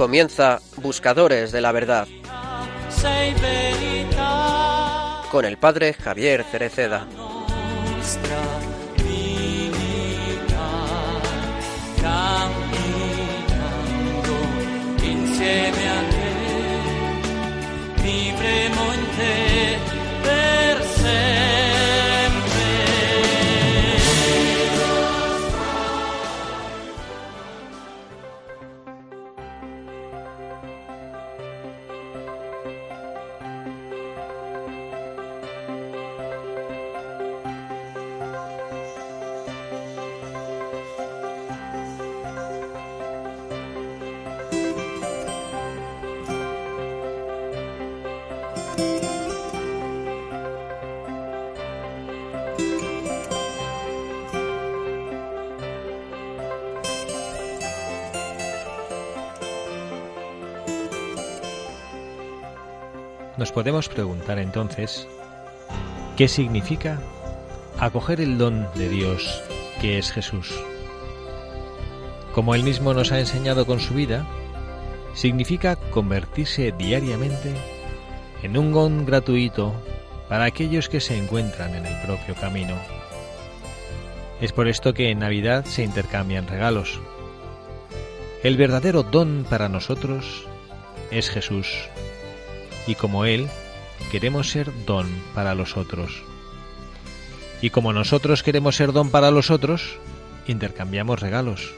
Comienza Buscadores de la Verdad con el padre Javier Cereceda. Nos podemos preguntar entonces, ¿qué significa acoger el don de Dios que es Jesús? Como él mismo nos ha enseñado con su vida, significa convertirse diariamente en un don gratuito para aquellos que se encuentran en el propio camino. Es por esto que en Navidad se intercambian regalos. El verdadero don para nosotros es Jesús y como Él, queremos ser don para los otros. Y como nosotros queremos ser don para los otros, intercambiamos regalos,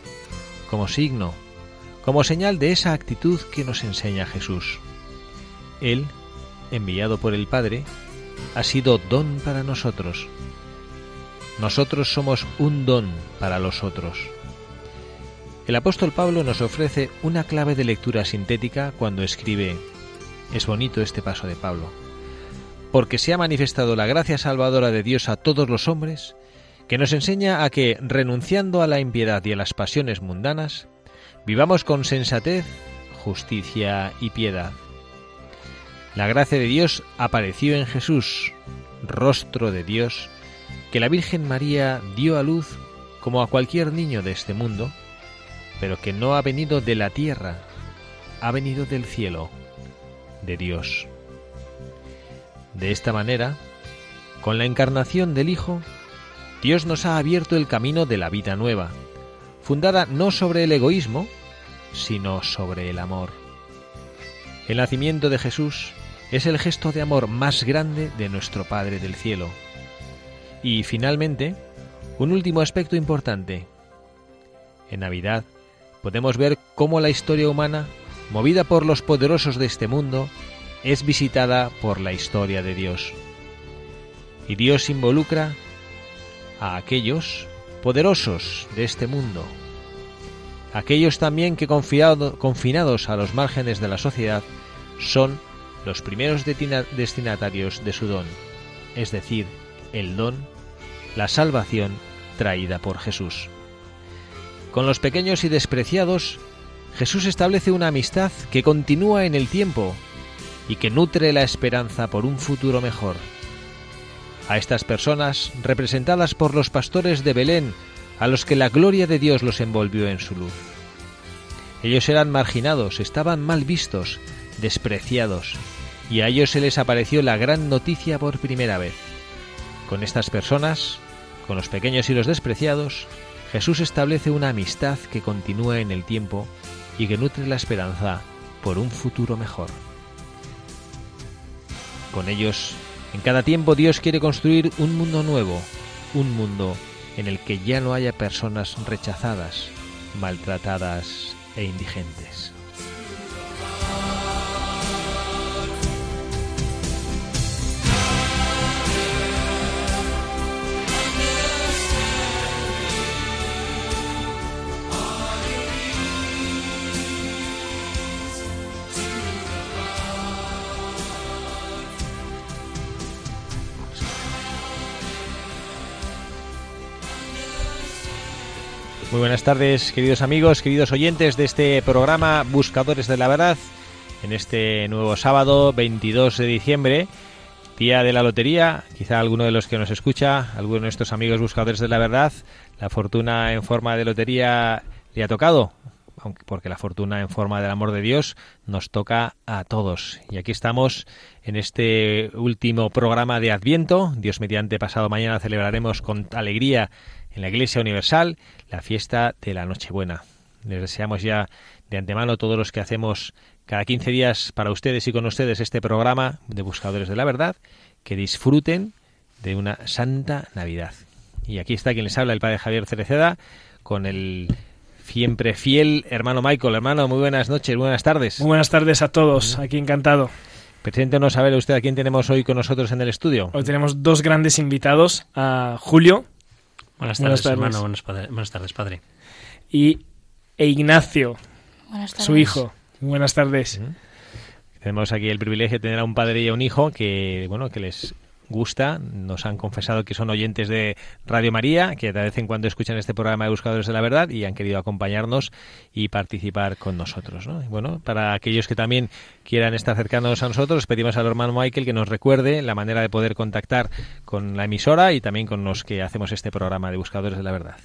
como signo, como señal de esa actitud que nos enseña Jesús. Él, enviado por el Padre, ha sido don para nosotros. Nosotros somos un don para los otros. El apóstol Pablo nos ofrece una clave de lectura sintética cuando escribe es bonito este paso de Pablo, porque se ha manifestado la gracia salvadora de Dios a todos los hombres, que nos enseña a que, renunciando a la impiedad y a las pasiones mundanas, vivamos con sensatez, justicia y piedad. La gracia de Dios apareció en Jesús, rostro de Dios, que la Virgen María dio a luz como a cualquier niño de este mundo, pero que no ha venido de la tierra, ha venido del cielo de Dios. De esta manera, con la encarnación del Hijo, Dios nos ha abierto el camino de la vida nueva, fundada no sobre el egoísmo, sino sobre el amor. El nacimiento de Jesús es el gesto de amor más grande de nuestro Padre del Cielo. Y finalmente, un último aspecto importante. En Navidad podemos ver cómo la historia humana movida por los poderosos de este mundo, es visitada por la historia de Dios. Y Dios involucra a aquellos poderosos de este mundo, aquellos también que confinados a los márgenes de la sociedad son los primeros destinatarios de su don, es decir, el don, la salvación traída por Jesús. Con los pequeños y despreciados Jesús establece una amistad que continúa en el tiempo y que nutre la esperanza por un futuro mejor. A estas personas, representadas por los pastores de Belén, a los que la gloria de Dios los envolvió en su luz. Ellos eran marginados, estaban mal vistos, despreciados, y a ellos se les apareció la gran noticia por primera vez. Con estas personas, con los pequeños y los despreciados, Jesús establece una amistad que continúa en el tiempo y que nutre la esperanza por un futuro mejor. Con ellos, en cada tiempo Dios quiere construir un mundo nuevo, un mundo en el que ya no haya personas rechazadas, maltratadas e indigentes. Muy buenas tardes, queridos amigos, queridos oyentes de este programa Buscadores de la Verdad, en este nuevo sábado 22 de diciembre, día de la lotería. Quizá alguno de los que nos escucha, alguno de nuestros amigos Buscadores de la Verdad, la fortuna en forma de lotería le ha tocado. porque la fortuna en forma del amor de Dios nos toca a todos. Y aquí estamos en este último programa de Adviento. Dios mediante pasado mañana celebraremos con alegría en la Iglesia Universal la fiesta de la Nochebuena. Les deseamos ya de antemano todos los que hacemos cada 15 días para ustedes y con ustedes este programa de Buscadores de la Verdad, que disfruten de una santa Navidad. Y aquí está quien les habla, el padre Javier Cereceda, con el siempre fiel hermano Michael. Hermano, muy buenas noches, buenas tardes. Muy buenas tardes a todos, aquí encantado. Preséntenos a ver usted a quién tenemos hoy con nosotros en el estudio. Hoy tenemos dos grandes invitados, a Julio. Buenas tardes, hermano, buenas, buenas, tardes, padre. Y e Ignacio, su hijo. Buenas tardes. Tenemos aquí el privilegio de tener a un padre y a un hijo que, bueno, que les gusta. Nos han confesado que son oyentes de Radio María, que de vez en cuando escuchan este programa de Buscadores de la Verdad y han querido acompañarnos y participar con nosotros. ¿no? bueno, para aquellos que también quieran estar cercanos a nosotros, pedimos al hermano Michael que nos recuerde la manera de poder contactar con la emisora y también con los que hacemos este programa de Buscadores de la Verdad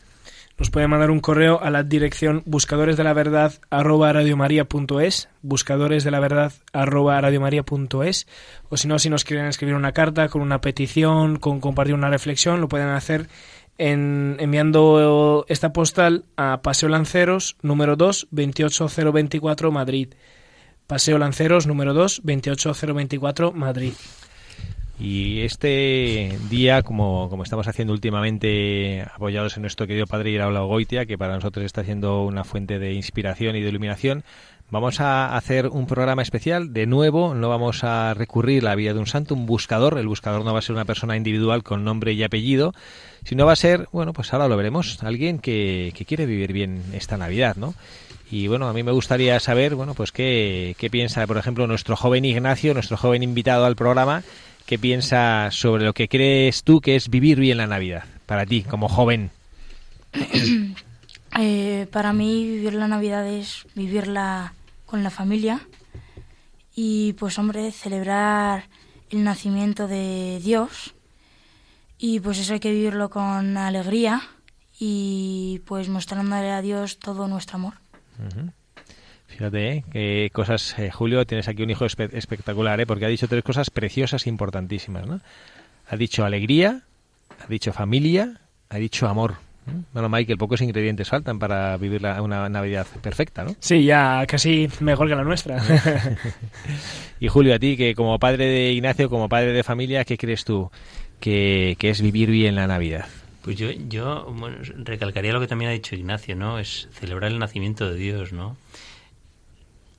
nos puede mandar un correo a la dirección buscadores de la verdad arroba buscadores de la verdad arroba o si no, si nos quieren escribir una carta con una petición, con compartir una reflexión, lo pueden hacer en, enviando esta postal a Paseo Lanceros, número 2, 28024, Madrid. Paseo Lanceros, número 2, 28024, Madrid. Y este día, como, como estamos haciendo últimamente, apoyados en nuestro querido padre Iraola Goitia, que para nosotros está siendo una fuente de inspiración y de iluminación, vamos a hacer un programa especial. De nuevo, no vamos a recurrir a la vía de un santo, un buscador. El buscador no va a ser una persona individual con nombre y apellido, sino va a ser, bueno, pues ahora lo veremos, alguien que, que quiere vivir bien esta Navidad, ¿no? Y bueno, a mí me gustaría saber, bueno, pues qué, qué piensa, por ejemplo, nuestro joven Ignacio, nuestro joven invitado al programa, qué piensas sobre lo que crees tú que es vivir bien la Navidad, para ti, como joven. Eh, para mí vivir la Navidad es vivirla con la familia y pues hombre, celebrar el nacimiento de Dios y pues eso hay que vivirlo con alegría y pues mostrándole a Dios todo nuestro amor. Fíjate, ¿eh? qué cosas, eh, Julio, tienes aquí un hijo espectacular, ¿eh? porque ha dicho tres cosas preciosas e importantísimas. ¿no? Ha dicho alegría, ha dicho familia, ha dicho amor. Bueno, Michael, pocos ingredientes faltan para vivir una Navidad perfecta, ¿no? Sí, ya casi mejor que la nuestra. y Julio, a ti, que como padre de Ignacio, como padre de familia, ¿qué crees tú que, que es vivir bien la Navidad? Pues yo, yo recalcaría lo que también ha dicho Ignacio, ¿no? Es celebrar el nacimiento de Dios, ¿no?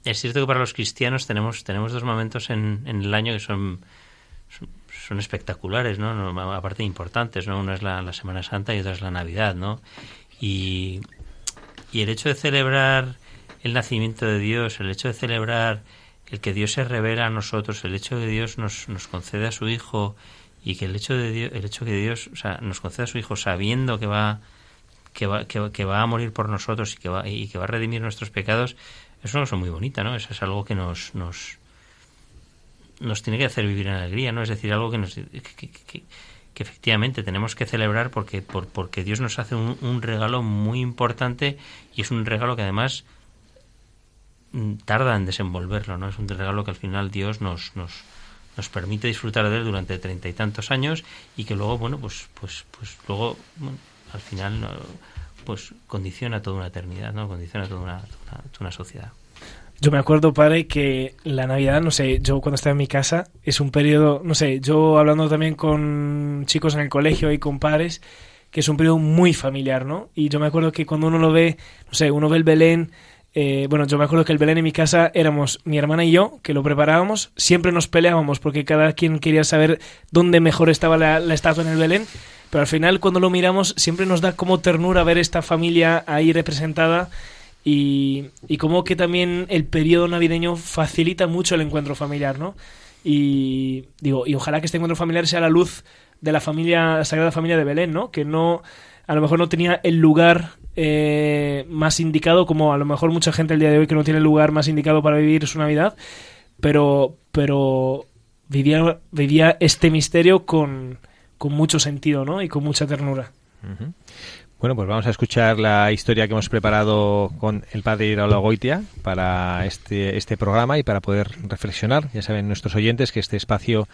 Es cierto que para los cristianos tenemos, tenemos dos momentos en, en el año que son, son, espectaculares, ¿no? Aparte importantes, ¿no? Una es la, Semana Santa y otra es la Navidad, ¿no? Y, y el hecho de celebrar el nacimiento de Dios, el hecho de celebrar el que Dios se revela a nosotros, el hecho de que Dios nos, nos concede a su Hijo y que el hecho de Dios, el hecho que Dios nos concede a su Hijo sabiendo que va que va, que, que va a morir por nosotros y que va, y que va a redimir nuestros pecados, es una cosa muy bonita, ¿no? Eso es algo que nos, nos, nos tiene que hacer vivir en alegría, ¿no? Es decir, algo que nos... Que, efectivamente tenemos que celebrar porque, por, porque Dios nos hace un, regalo muy importante y es un regalo que además mm, tarda en desenvolverlo, ¿no? Es un regalo que al final Dios nos, nos, nos permite disfrutar de él durante treinta y tantos años y que luego, bueno, pues, pues, pues luego, al final pues condiciona toda una eternidad, ¿no? Condiciona toda una, una, sociedad. Yo me acuerdo, padre, que la Navidad, no sé, yo cuando estaba en mi casa, es un periodo, no sé, yo hablando también con chicos en el colegio y con padres, que es un periodo muy familiar, ¿no? Y yo me acuerdo que cuando uno lo ve, no sé, uno ve el Belén, eh, bueno, yo me acuerdo que el Belén en mi casa éramos mi hermana y yo, que lo preparábamos, siempre nos peleábamos porque cada quien quería saber dónde mejor estaba la, la estatua en el Belén pero al final cuando lo miramos siempre nos da como ternura ver esta familia ahí representada y, y como que también el periodo navideño facilita mucho el encuentro familiar, ¿no? Y digo, y ojalá que este encuentro familiar sea la luz de la familia, Sagrada Familia de Belén, ¿no? Que no, a lo mejor no tenía el lugar eh, más indicado, como a lo mejor mucha gente el día de hoy que no tiene el lugar más indicado para vivir su Navidad, pero, pero vivía, vivía este misterio con, con mucho sentido ¿no? y con mucha ternura. Bueno, pues vamos a escuchar la historia que hemos preparado con el padre Iraola Goitia para este, este programa y para poder reflexionar. Ya saben nuestros oyentes que este espacio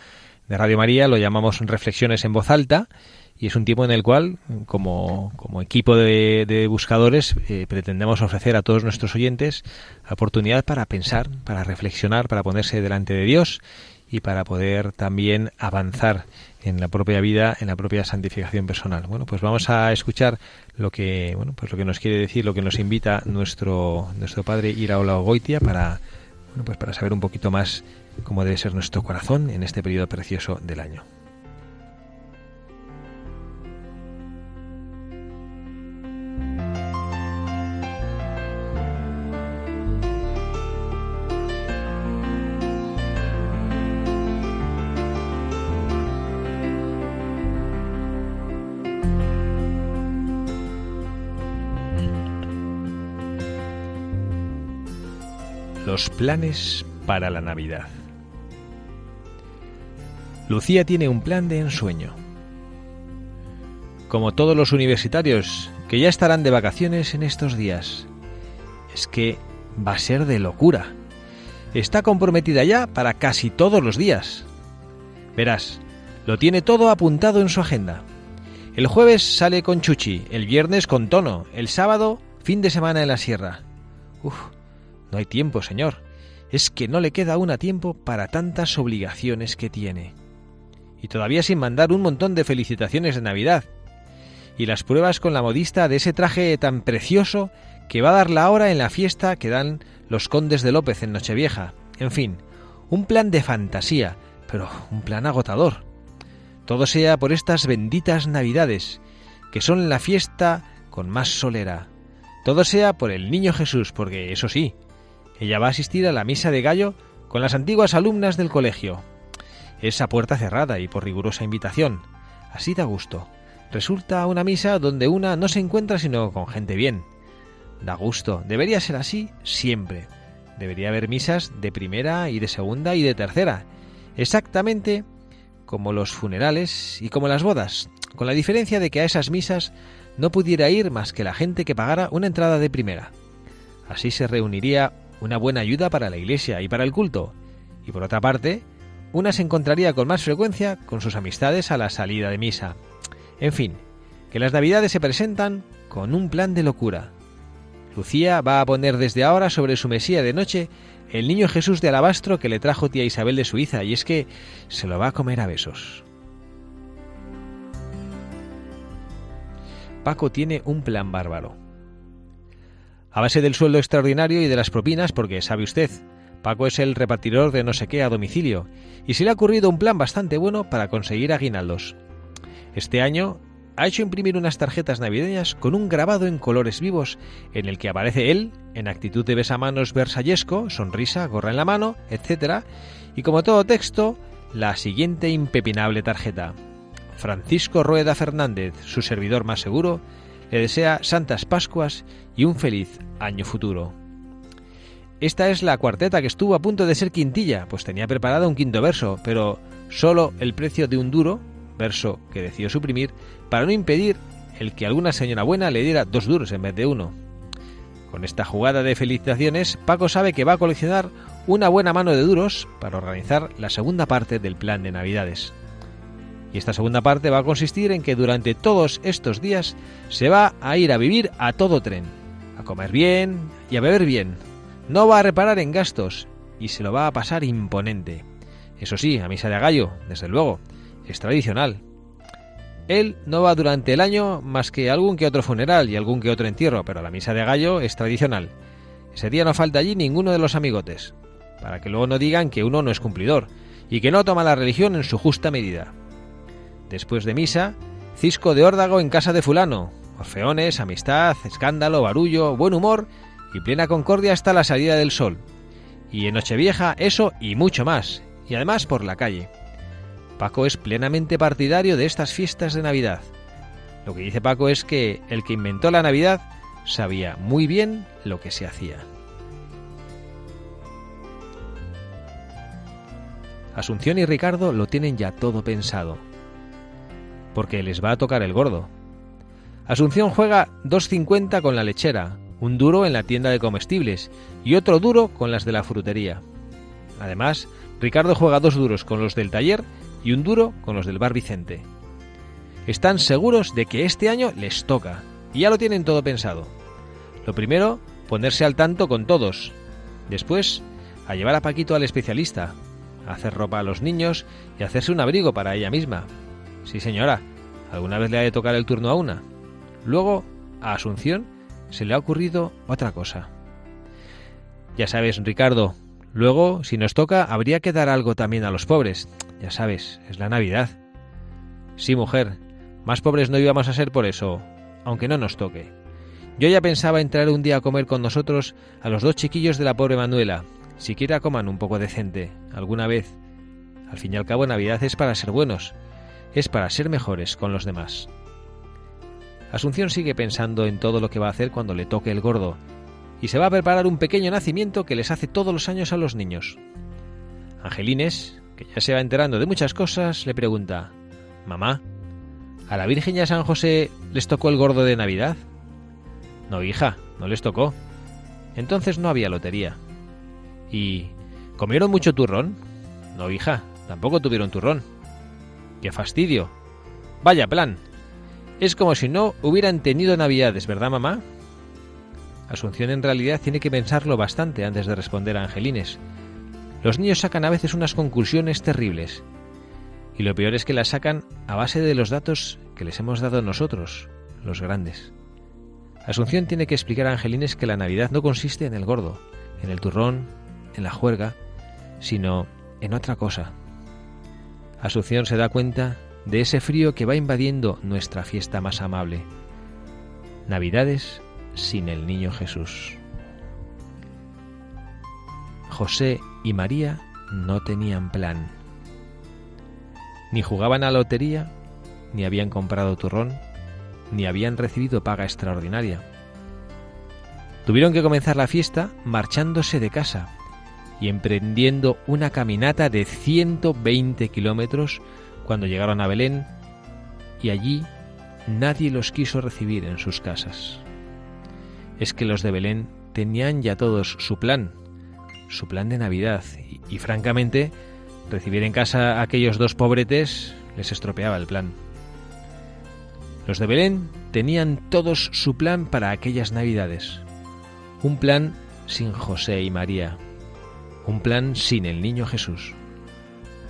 de Radio María lo llamamos Reflexiones en Voz Alta y es un tiempo en el cual, como, como equipo de, de buscadores, eh, pretendemos ofrecer a todos nuestros oyentes oportunidad para pensar, para reflexionar, para ponerse delante de Dios y para poder también avanzar en la propia vida, en la propia santificación personal. Bueno, pues vamos a escuchar lo que, bueno, pues lo que nos quiere decir, lo que nos invita nuestro nuestro padre Iraola Goitia para bueno, pues para saber un poquito más cómo debe ser nuestro corazón en este periodo precioso del año. Los planes para la Navidad. Lucía tiene un plan de ensueño. Como todos los universitarios que ya estarán de vacaciones en estos días. Es que va a ser de locura. Está comprometida ya para casi todos los días. Verás, lo tiene todo apuntado en su agenda. El jueves sale con Chuchi, el viernes con Tono, el sábado fin de semana en la sierra. Uf, no hay tiempo, señor. Es que no le queda aún a tiempo para tantas obligaciones que tiene. Y todavía sin mandar un montón de felicitaciones de Navidad. Y las pruebas con la modista de ese traje tan precioso que va a dar la hora en la fiesta que dan los condes de López en Nochevieja. En fin, un plan de fantasía, pero un plan agotador. Todo sea por estas benditas Navidades, que son la fiesta con más solera. Todo sea por el Niño Jesús, porque eso sí, ella va a asistir a la misa de gallo con las antiguas alumnas del colegio. Esa puerta cerrada y por rigurosa invitación. Así da gusto. Resulta una misa donde una no se encuentra sino con gente bien. Da gusto. Debería ser así siempre. Debería haber misas de primera y de segunda y de tercera. Exactamente como los funerales y como las bodas, con la diferencia de que a esas misas no pudiera ir más que la gente que pagara una entrada de primera. Así se reuniría una buena ayuda para la iglesia y para el culto, y por otra parte, una se encontraría con más frecuencia con sus amistades a la salida de misa. En fin, que las navidades se presentan con un plan de locura. Lucía va a poner desde ahora sobre su mesía de noche el niño Jesús de alabastro que le trajo tía Isabel de Suiza, y es que se lo va a comer a besos. Paco tiene un plan bárbaro. A base del sueldo extraordinario y de las propinas, porque sabe usted, Paco es el repartidor de no sé qué a domicilio, y se le ha ocurrido un plan bastante bueno para conseguir aguinaldos. Este año ha hecho imprimir unas tarjetas navideñas con un grabado en colores vivos en el que aparece él, en actitud de besamanos versallesco, sonrisa, gorra en la mano, etc. Y como todo texto, la siguiente impepinable tarjeta. Francisco Rueda Fernández, su servidor más seguro, le desea Santas Pascuas y un feliz año futuro. Esta es la cuarteta que estuvo a punto de ser quintilla, pues tenía preparado un quinto verso, pero solo el precio de un duro, verso que decidió suprimir, para no impedir el que alguna señora buena le diera dos duros en vez de uno. Con esta jugada de felicitaciones, Paco sabe que va a coleccionar una buena mano de duros para organizar la segunda parte del plan de Navidades. Y esta segunda parte va a consistir en que durante todos estos días se va a ir a vivir a todo tren, a comer bien y a beber bien. No va a reparar en gastos y se lo va a pasar imponente. Eso sí, a misa de gallo, desde luego, es tradicional. Él no va durante el año más que algún que otro funeral y algún que otro entierro, pero la misa de gallo es tradicional. Ese día no falta allí ninguno de los amigotes, para que luego no digan que uno no es cumplidor y que no toma la religión en su justa medida. Después de misa, cisco de órdago en casa de fulano, orfeones, amistad, escándalo, barullo, buen humor y plena concordia hasta la salida del sol. Y en Nochevieja eso y mucho más, y además por la calle. Paco es plenamente partidario de estas fiestas de Navidad. Lo que dice Paco es que el que inventó la Navidad sabía muy bien lo que se hacía. Asunción y Ricardo lo tienen ya todo pensado porque les va a tocar el gordo. Asunción juega 2.50 con la lechera, un duro en la tienda de comestibles y otro duro con las de la frutería. Además, Ricardo juega dos duros con los del taller y un duro con los del bar Vicente. Están seguros de que este año les toca y ya lo tienen todo pensado. Lo primero, ponerse al tanto con todos. Después, a llevar a Paquito al especialista, a hacer ropa a los niños y hacerse un abrigo para ella misma. Sí, señora, alguna vez le ha de tocar el turno a una. Luego, a Asunción se le ha ocurrido otra cosa. Ya sabes, Ricardo, luego, si nos toca, habría que dar algo también a los pobres. Ya sabes, es la Navidad. Sí, mujer, más pobres no íbamos a ser por eso, aunque no nos toque. Yo ya pensaba entrar un día a comer con nosotros a los dos chiquillos de la pobre Manuela, siquiera coman un poco decente, alguna vez. Al fin y al cabo Navidad es para ser buenos, es para ser mejores con los demás. Asunción sigue pensando en todo lo que va a hacer cuando le toque el gordo, y se va a preparar un pequeño nacimiento que les hace todos los años a los niños. Angelines, que ya se va enterando de muchas cosas, le pregunta, Mamá, ¿a la Virgen y a San José les tocó el gordo de Navidad? No, hija, no les tocó. Entonces no había lotería. ¿Y comieron mucho turrón? No, hija, tampoco tuvieron turrón. ¡Qué fastidio! Vaya plan. Es como si no hubieran tenido navidades, ¿verdad, mamá? Asunción en realidad tiene que pensarlo bastante antes de responder a Angelines. Los niños sacan a veces unas conclusiones terribles. Y lo peor es que las sacan a base de los datos que les hemos dado nosotros, los grandes. Asunción tiene que explicar a Angelines que la Navidad no consiste en el gordo, en el turrón, en la juerga, sino en otra cosa. Asunción se da cuenta de ese frío que va invadiendo nuestra fiesta más amable. Navidades sin el niño Jesús. José y María no tenían plan. Ni jugaban a la lotería, ni habían comprado turrón, ni habían recibido paga extraordinaria. Tuvieron que comenzar la fiesta marchándose de casa y emprendiendo una caminata de 120 kilómetros cuando llegaron a Belén y allí nadie los quiso recibir en sus casas. Es que los de Belén tenían ya todos su plan, su plan de Navidad, y, y, francamente recibir en casa a aquellos dos pobretes les estropeaba el plan. Los de Belén tenían todos su plan para aquellas Navidades, un plan sin José y María, un plan sin el niño Jesús.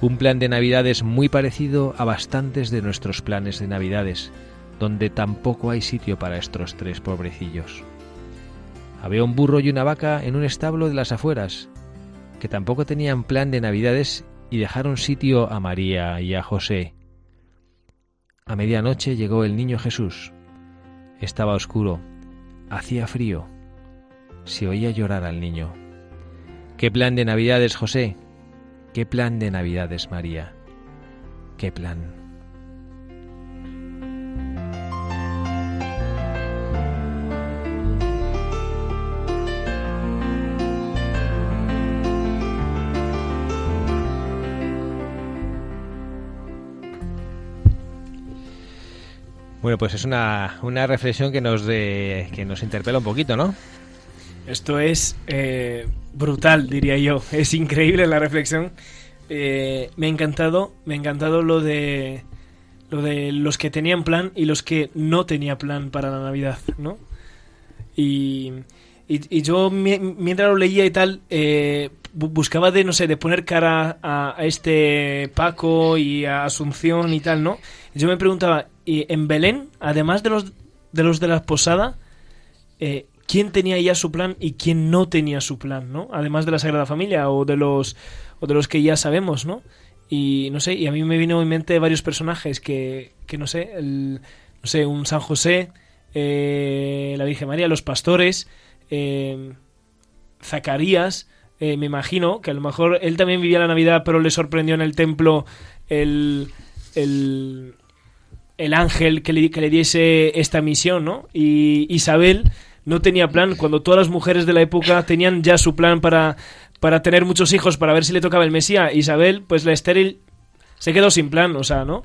Un plan de Navidades muy parecido a bastantes de nuestros planes de Navidades, donde tampoco hay sitio para estos tres pobrecillos. Había un burro y una vaca en un establo de las afueras, que tampoco tenían plan de Navidades y dejaron sitio a María y a José. A medianoche llegó el niño Jesús. Estaba oscuro, hacía frío, se oía llorar al niño. ¿Qué plan de Navidades, José? ¿Qué plan de Navidades, María? ¿Qué plan? Bueno, pues es una, una reflexión que nos, de, que nos interpela un poquito, ¿no? Esto es eh, brutal, diría yo. Es increíble la reflexión. Eh, me ha encantado, me ha encantado lo de lo de los que tenían plan y los que no tenía plan para la Navidad, ¿no? Y, y, yo mientras lo leía y tal eh, buscaba de no sé de poner cara a, a, este Paco y a Asunción y tal, ¿no? Yo me preguntaba y en Belén, además de los de los de la posada, eh, quién tenía ya su plan y quién no tenía su plan, ¿no? Además de la Sagrada Familia o de los o de los que ya sabemos, ¿no? Y no sé, y a mí me vino en mente varios personajes que, que no sé, el, no sé, un San José, eh, la Virgen María, los pastores, eh, Zacarías, eh, me imagino que a lo mejor él también vivía la Navidad, pero le sorprendió en el templo el, el, el ángel que le, que le diese esta misión, ¿no? Y Isabel no tenía plan, cuando todas las mujeres de la época tenían ya su plan para, para tener muchos hijos, para ver si le tocaba el Mesías, Isabel, pues la estéril se quedó sin plan, o sea, ¿no?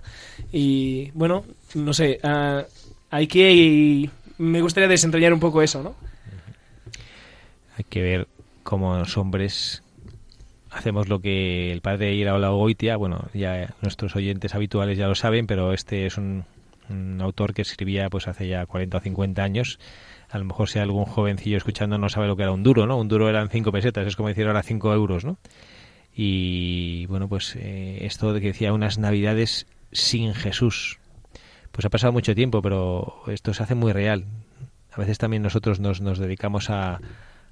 Y bueno, no sé, uh, hay que... Me gustaría desentrañar un poco eso, ¿no? Hay que ver cómo los hombres hacemos lo que el padre Iraola Goitia, bueno, ya nuestros oyentes habituales ya lo saben, pero este es un, un autor que escribía pues hace ya 40 o 50 años. A lo mejor si algún jovencillo escuchando no sabe lo que era un duro, ¿no? Un duro eran 5 pesetas, es como decir ahora 5 euros, ¿no? Y bueno, pues eh, esto de que decía unas navidades sin Jesús. Pues ha pasado mucho tiempo, pero esto se hace muy real. A veces también nosotros nos, nos dedicamos a,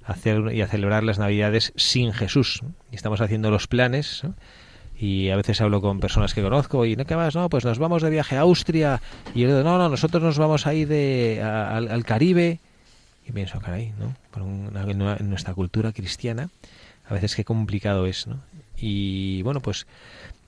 hacer y a celebrar las navidades sin Jesús. Y estamos haciendo los planes. Y a veces hablo con personas que conozco y no qué más, no, pues nos vamos de viaje a Austria y yo digo, no, no, nosotros nos vamos a ir de, al, al Caribe y pienso, caray, ¿no? Por en nuestra cultura cristiana, a veces qué complicado es, ¿no? Y bueno, pues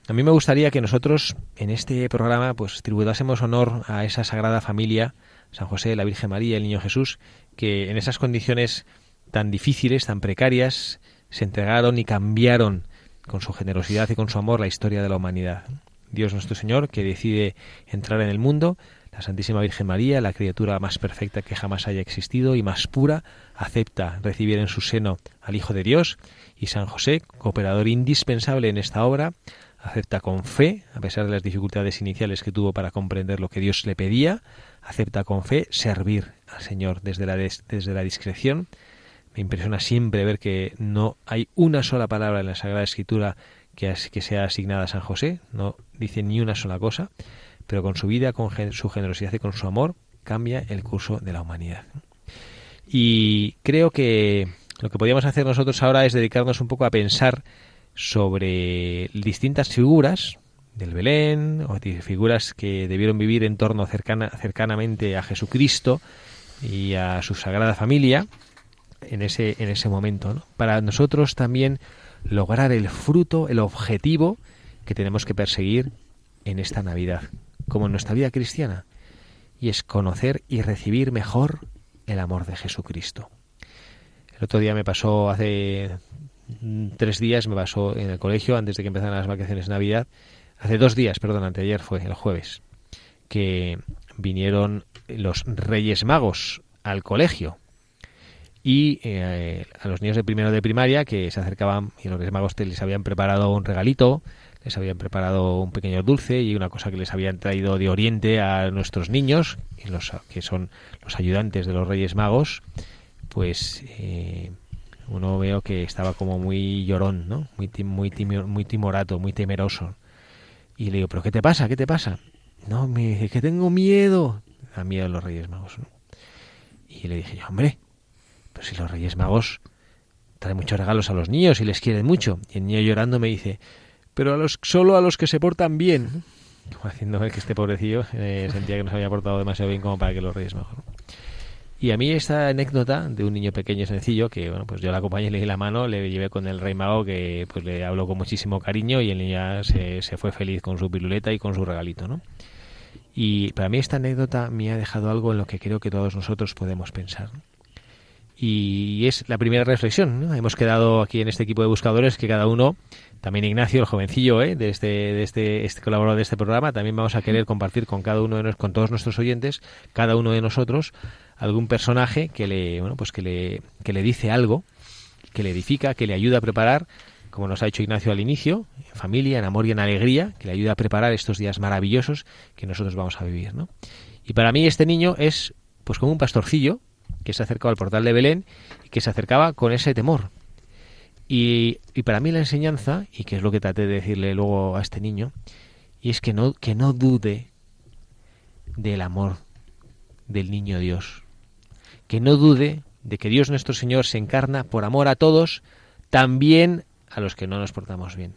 a mí me gustaría que nosotros en este programa pues tributásemos honor a esa sagrada familia, San José, la Virgen María, el Niño Jesús, que en esas condiciones tan difíciles, tan precarias, se entregaron y cambiaron con su generosidad y con su amor la historia de la humanidad. Dios nuestro Señor, que decide entrar en el mundo, la Santísima Virgen María, la criatura más perfecta que jamás haya existido y más pura, acepta recibir en su seno al Hijo de Dios y San José, cooperador indispensable en esta obra, acepta con fe, a pesar de las dificultades iniciales que tuvo para comprender lo que Dios le pedía, acepta con fe servir al Señor desde la, desde la discreción, me impresiona siempre ver que no hay una sola palabra en la Sagrada Escritura que, que sea asignada a San José, no dice ni una sola cosa, pero con su vida, con su generosidad y con su amor, cambia el curso de la humanidad. Y creo que lo que podríamos hacer nosotros ahora es dedicarnos un poco a pensar sobre distintas figuras del Belén o figuras que debieron vivir en torno cercana, cercanamente a Jesucristo y a su sagrada familia en ese, en ese momento. Para nosotros también lograr el fruto, el objetivo que tenemos que perseguir en esta Navidad, como en nuestra vida cristiana, y es conocer y recibir mejor el amor de Jesucristo. El otro día me pasó, hace tres días, me pasó en el colegio, antes de que empezaran las vacaciones de Navidad, hace dos días, perdón, anteayer fue, el jueves, que vinieron los Reyes Magos al colegio y eh, a los niños de primero de primaria que se acercaban y los Reyes Magos les habían preparado un regalito, les habían preparado un pequeño dulce y una cosa que les habían traído de Oriente a nuestros niños, que son los ayudantes de los Reyes Magos, pues eh, uno veo que estaba como muy llorón, ¿no? Muy, muy, muy timorato, muy temeroso. Y le digo, ¿pero qué te pasa? ¿Qué te pasa? No, me dice que tengo miedo. A miedo a los Reyes Magos. Y le dije yo, hombre, pero si los Reyes Magos traen muchos regalos a los niños y les quieren mucho. Y el niño llorando me dice, pero a los, solo a los que se portan bien. Haciendo que este pobrecillo eh, sentía que no se había portado demasiado bien como para que los Reyes. ¿no? Y a mí esta anécdota de un niño pequeño y sencillo, que bueno, pues yo la acompañé, le di la mano, le llevé con el Rey Mago, que pues le habló con muchísimo cariño y el niño se, se fue feliz con su piruleta y con su regalito, ¿no? Y para mí esta anécdota me ha dejado algo en lo que creo que todos nosotros podemos pensar. Y es la primera reflexión. Hemos quedado aquí en este equipo de buscadores que cada uno, también Ignacio, el jovencillo ¿eh? de, este, de este, este colaborador de este programa, también vamos a querer compartir con cada uno de nos, con todos nuestros oyentes, cada uno de nosotros, algún personaje que le, bueno, pues que le, que le dice algo, que le edifica, que le ayuda a preparar, como nos ha hecho Ignacio al inicio, en familia, en amor y en alegría, que le ayuda a preparar estos días maravillosos que nosotros vamos a vivir, ¿no? Y para mí este niño es pues como un pastorcillo que se acercaba al portal de Belén y que se acercaba con ese temor. Y, para mí la enseñanza, y que es lo que traté de decirle luego a este niño, y es que no, que no dude del amor del niño Dios. Que no dude de que Dios nuestro Señor se encarna por amor a todos, también a los que no nos portamos bien.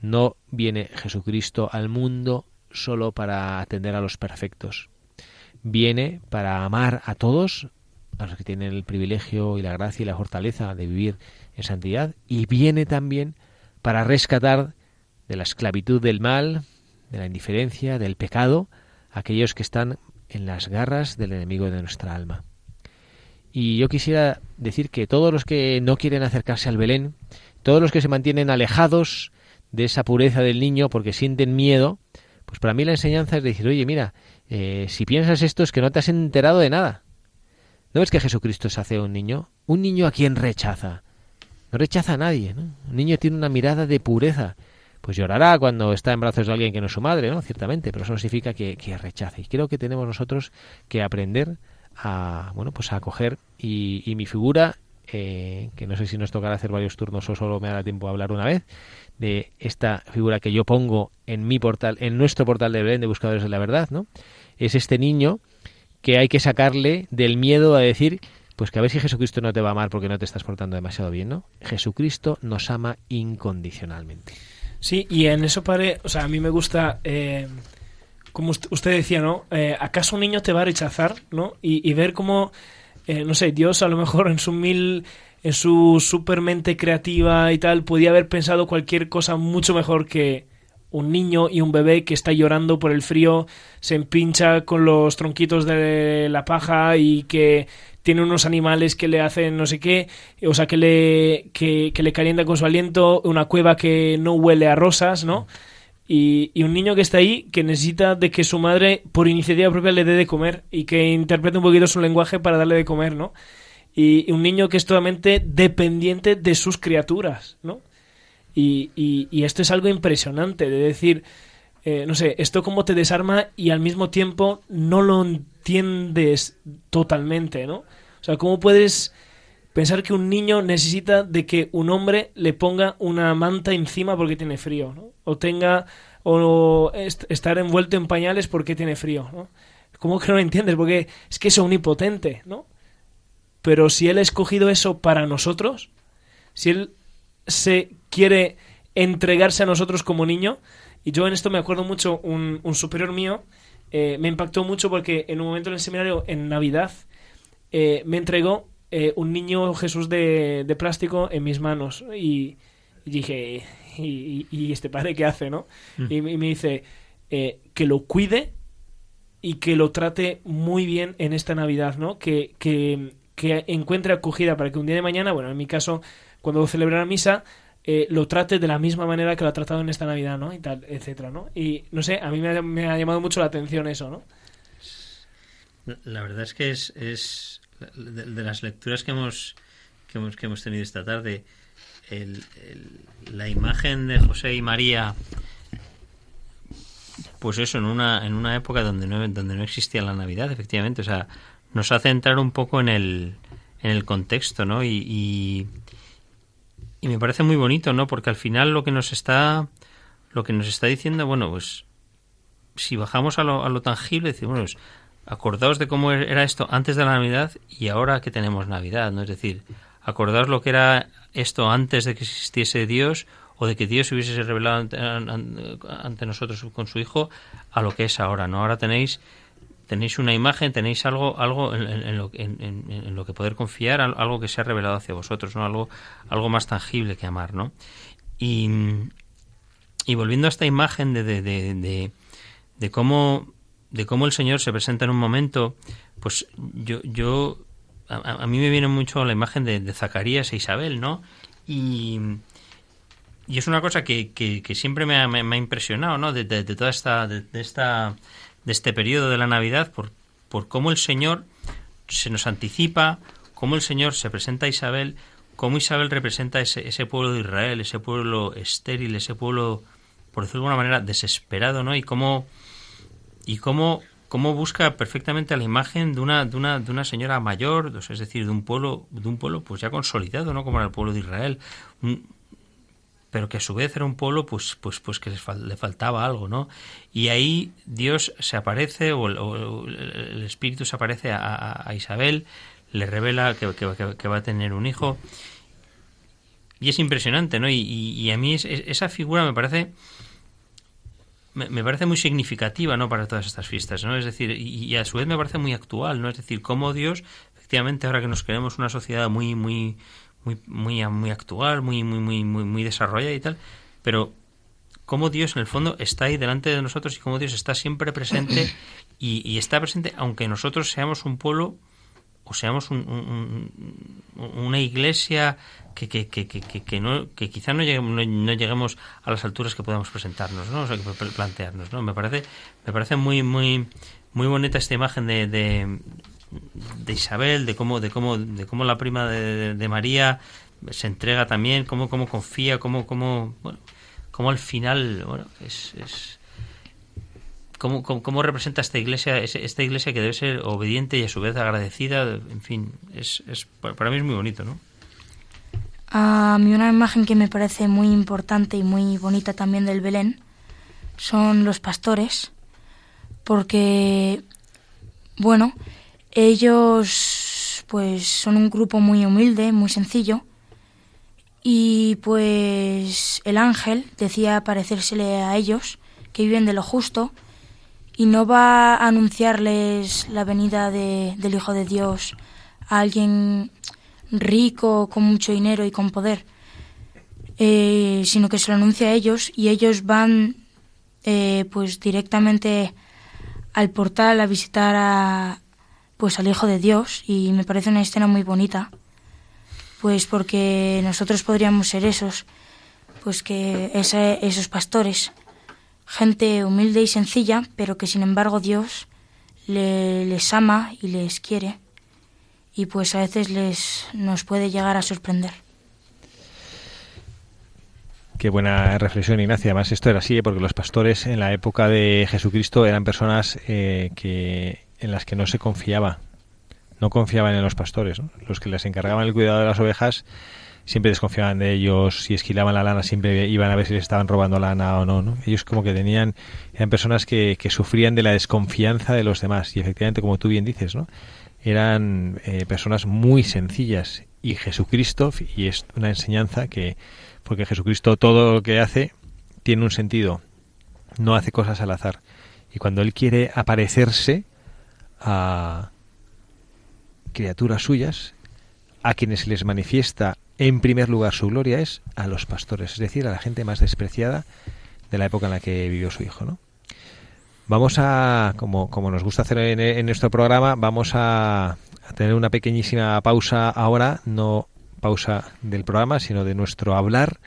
No viene Jesucristo al mundo solo para atender a los perfectos. Viene para amar a todos, a los que tienen el privilegio y la gracia y la fortaleza de vivir en santidad, y viene también para rescatar de la esclavitud del mal, de la indiferencia, del pecado, aquellos que están en las garras del enemigo de nuestra alma. Y yo quisiera decir que todos los que no quieren acercarse al Belén, todos los que se mantienen alejados de esa pureza del niño porque sienten miedo, pues para mí la enseñanza es decir, oye, mira, Eh, si piensas esto es que no te has enterado de nada. ¿No ves que Jesucristo se hace un niño? Un niño a quien rechaza. No rechaza a nadie. ¿no? Un niño tiene una mirada de pureza. Pues llorará cuando está en brazos de alguien que no es su madre, ¿no? Ciertamente, pero eso no significa que, rechace. Y creo que tenemos nosotros que aprender a, bueno, pues a acoger y, y mi figura, eh, que no sé si nos tocará hacer varios turnos o solo me da tiempo a hablar una vez, de esta figura que yo pongo en mi portal, en nuestro portal de Belén de Buscadores de la Verdad, ¿no? Es este niño que hay que sacarle del miedo a decir, pues que a ver si Jesucristo no te va a amar porque no te estás portando demasiado bien, ¿no? Jesucristo nos ama incondicionalmente. Sí, y en eso pare, o sea, a mí me gusta, eh, como usted decía, ¿no? Eh, ¿Acaso un niño te va a rechazar, ¿no? Y, y ver cómo, eh, no sé, Dios a lo mejor en su mil en su supermente creativa y tal, podía haber pensado cualquier cosa mucho mejor que un niño y un bebé que está llorando por el frío, se empincha con los tronquitos de la paja y que tiene unos animales que le hacen no sé qué, o sea, que le, que, le calienta con su aliento, una cueva que no huele a rosas, ¿no? Y, y, un niño que está ahí que necesita de que su madre, por iniciativa propia, le dé de comer y que interprete un poquito su lenguaje para darle de comer, ¿no? y un niño que es totalmente dependiente de sus criaturas, ¿no? Y, esto es algo impresionante, de decir, eh, no sé, esto como te desarma y al mismo tiempo no lo entiendes totalmente, ¿no? O sea, ¿cómo puedes pensar que un niño necesita de que un hombre le ponga una manta encima porque tiene frío, ¿no? O tenga, o est estar envuelto en pañales porque tiene frío, ¿no? ¿Cómo que no lo entiendes? Porque es que es omnipotente, ¿no? Pero si Él ha escogido eso para nosotros, si Él se quiere entregarse a nosotros como niño, y yo en esto me acuerdo mucho, un, un superior mío eh, me impactó mucho porque en un momento en el seminario, en Navidad, eh, me entregó eh, un niño Jesús de, de, plástico en mis manos. Y, y dije, ¿y, y, este padre qué hace, no? Mm. Y, y, me dice, que lo cuide y que lo trate muy bien en esta Navidad, ¿no? Que, que que encuentre acogida para que un día de mañana, bueno, en mi caso, cuando celebra la misa, eh, lo trate de la misma manera que lo ha tratado en esta Navidad, ¿no? Y tal, etcétera, ¿no? Y no sé, a mí me ha, llamado mucho la atención eso, ¿no? La verdad es que es, de, las lecturas que hemos, que hemos que hemos tenido esta tarde, la imagen de José y María, pues eso, en una, en una época donde no, donde no existía la Navidad, efectivamente, o sea, nos hace entrar un poco en el, en el contexto, ¿no? Y, y, me parece muy bonito, ¿no? Porque al final lo que nos está, lo que nos está diciendo, bueno, pues si bajamos a lo, a lo tangible, decimos, bueno, pues, acordaos de cómo era esto antes de la Navidad y ahora que tenemos Navidad, ¿no? Es decir, acordaos lo que era esto antes de que existiese Dios o de que Dios hubiese revelado ante, ante nosotros con su Hijo a lo que es ahora, ¿no? Ahora tenéis tenéis una imagen, tenéis algo, algo en, en, lo, en, en, lo, que poder confiar, algo que se ha revelado hacia vosotros, ¿no? Algo, algo más tangible que amar, ¿no? Y, y volviendo a esta imagen de, de, de, de, cómo de cómo el Señor se presenta en un momento, pues yo, yo a, a mí me viene mucho la imagen de, Zacarías e Isabel, ¿no? Y, y es una cosa que, que, que siempre me ha, me, me ha, impresionado, ¿no? De toda esta, de, esta de este periodo de la Navidad por, por cómo el Señor se nos anticipa, cómo el Señor se presenta a Isabel, cómo Isabel representa ese, ese pueblo de Israel, ese pueblo estéril, ese pueblo, por decirlo de alguna manera, desesperado, ¿no? Y cómo, y cómo, cómo busca perfectamente la imagen de una, de una, de una señora mayor, es decir, de un pueblo, de un pueblo pues ya consolidado, ¿no? Como era el pueblo de Israel, un, pero que a su vez era un pueblo pues pues pues que le faltaba algo no y ahí Dios se aparece o, el Espíritu se aparece a, Isabel le revela que, que, que, va a tener un hijo. Y es impresionante no y, a mí es, es, esa figura me parece me, parece muy significativa no para todas estas fiestas no es decir y, a su vez me parece muy actual no es decir cómo Dios efectivamente ahora que nos queremos una sociedad muy muy muy, muy, muy actual, muy, muy, muy, muy, desarrollada y tal, pero cómo Dios en el fondo está ahí delante de nosotros y cómo Dios está siempre presente y, está presente aunque nosotros seamos un pueblo o seamos un, un, una iglesia que, que, que, que, no, que quizá no lleguemos, no, lleguemos a las alturas que podemos presentarnos, ¿no? O sea, que plantearnos, ¿no? Me parece, me parece muy, muy, muy bonita esta imagen de, de, Isabel, de cómo, de cómo, de cómo la prima de, María se entrega también, cómo, cómo confía, cómo, cómo, bueno, cómo al final, bueno, es, es cómo, cómo, representa esta iglesia, esta iglesia que debe ser obediente y a su vez agradecida, en fin, es, es para mí es muy bonito, ¿no? A mí una imagen que me parece muy importante y muy bonita también del Belén son los pastores, porque, bueno, ellos pues son un grupo muy humilde, muy sencillo, y pues el ángel decía parecérsele a ellos, que viven de lo justo, y no va a anunciarles la venida de, del Hijo de Dios a alguien rico, con mucho dinero y con poder, eh, sino que se lo anuncia a ellos y ellos van eh, pues directamente al portal a visitar a, pues al Hijo de Dios y me parece una escena muy bonita, pues porque nosotros podríamos ser esos, pues que esos pastores, gente humilde y sencilla, pero que sin embargo Dios les ama y les quiere y pues a veces les nos puede llegar a sorprender. Qué buena reflexión, Ignacia. Además, esto era así, ¿eh? porque los pastores en la época de Jesucristo eran personas eh, que en las que no se confiaba, no confiaban en los pastores. Los que les encargaban el cuidado de las ovejas siempre desconfiaban de ellos. Si esquilaban la lana, siempre iban a ver si les estaban robando lana o no. ¿no? Ellos como que tenían, eran personas que, que sufrían de la desconfianza de los demás. Y efectivamente, como tú bien dices, ¿no? eran eh, personas muy sencillas y Jesucristo, y es una enseñanza que, porque Jesucristo todo lo que hace tiene un sentido, no hace cosas al azar. Y cuando Él quiere aparecerse a criaturas suyas, a quienes les manifiesta en primer lugar su gloria es a los pastores, es decir, a la gente más despreciada de la época en la que vivió su hijo, ¿no? Vamos a, como, como nos gusta hacer en, nuestro programa, vamos a, tener una pequeñísima pausa ahora, no pausa del programa, sino de nuestro hablar,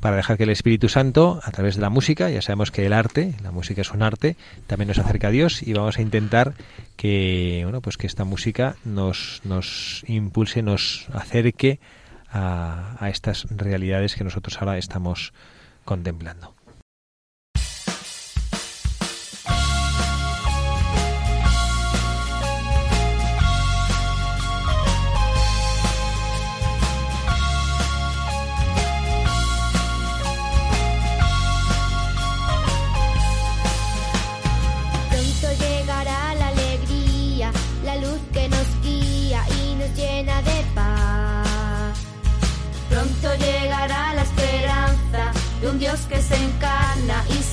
para dejar que el Espíritu Santo, a través de la música, ya sabemos que el arte, la música es un arte, también nos acerca a Dios y vamos a intentar que, bueno, pues que esta música nos, nos impulse, nos acerque a, a estas realidades que nosotros ahora estamos contemplando.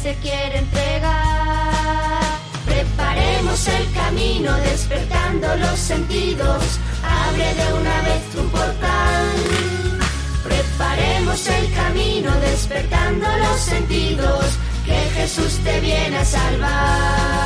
Se quiere entregar. Preparemos el camino despertando los sentidos. Abre de una vez tu portal. Preparemos el camino despertando los sentidos. Que Jesús te viene a salvar.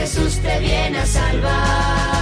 Jesús te viene a salvar.